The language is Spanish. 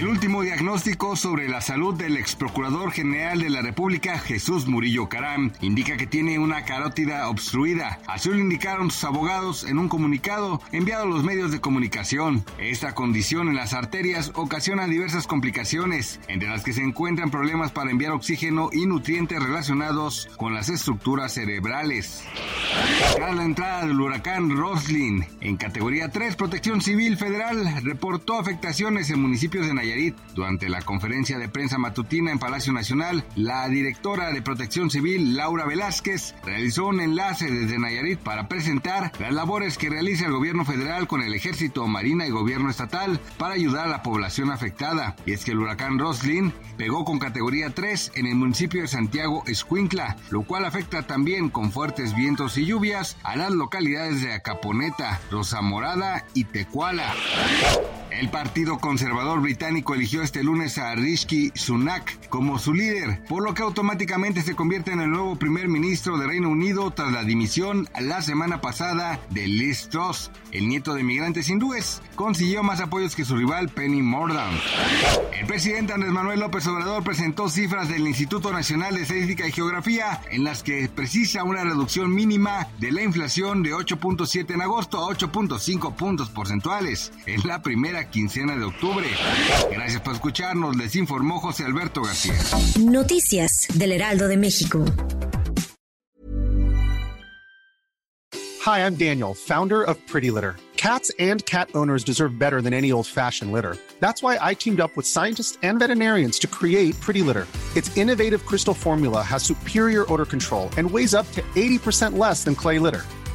El último diagnóstico sobre la salud del ex procurador general de la República, Jesús Murillo Caram, indica que tiene una carótida obstruida. Así lo indicaron sus abogados en un comunicado enviado a los medios de comunicación. Esta condición en las arterias ocasiona diversas complicaciones, entre las que se encuentran problemas para enviar oxígeno y nutrientes relacionados con las estructuras cerebrales. Tras la entrada del huracán Roslin en categoría 3, Protección Civil Federal reportó afectaciones en municipios de Nayarit durante la conferencia de prensa matutina en Palacio Nacional, la directora de Protección Civil, Laura Velázquez, realizó un enlace desde Nayarit para presentar las labores que realiza el gobierno federal con el ejército, marina y gobierno estatal para ayudar a la población afectada. Y es que el huracán Roslin pegó con categoría 3 en el municipio de Santiago Escuintla, lo cual afecta también con fuertes vientos y lluvias a las localidades de Acaponeta, Rosa Morada y Tecuala. El Partido Conservador Británico eligió este lunes a Rishi Sunak como su líder, por lo que automáticamente se convierte en el nuevo primer ministro de Reino Unido tras la dimisión la semana pasada de Liz Truss. El nieto de migrantes hindúes consiguió más apoyos que su rival Penny Mordaunt. El presidente Andrés Manuel López Obrador presentó cifras del Instituto Nacional de Estadística y Geografía en las que precisa una reducción mínima de la inflación de 8.7 en agosto a 8.5 puntos porcentuales. en la primera quincena de octubre. Gracias por escucharnos, les informó José Alberto García. Noticias del Heraldo de México. Hi, I'm Daniel, founder of Pretty Litter. Cats and cat owners deserve better than any old-fashioned litter. That's why I teamed up with scientists and veterinarians to create Pretty Litter. Its innovative crystal formula has superior odor control and weighs up to 80% less than clay litter.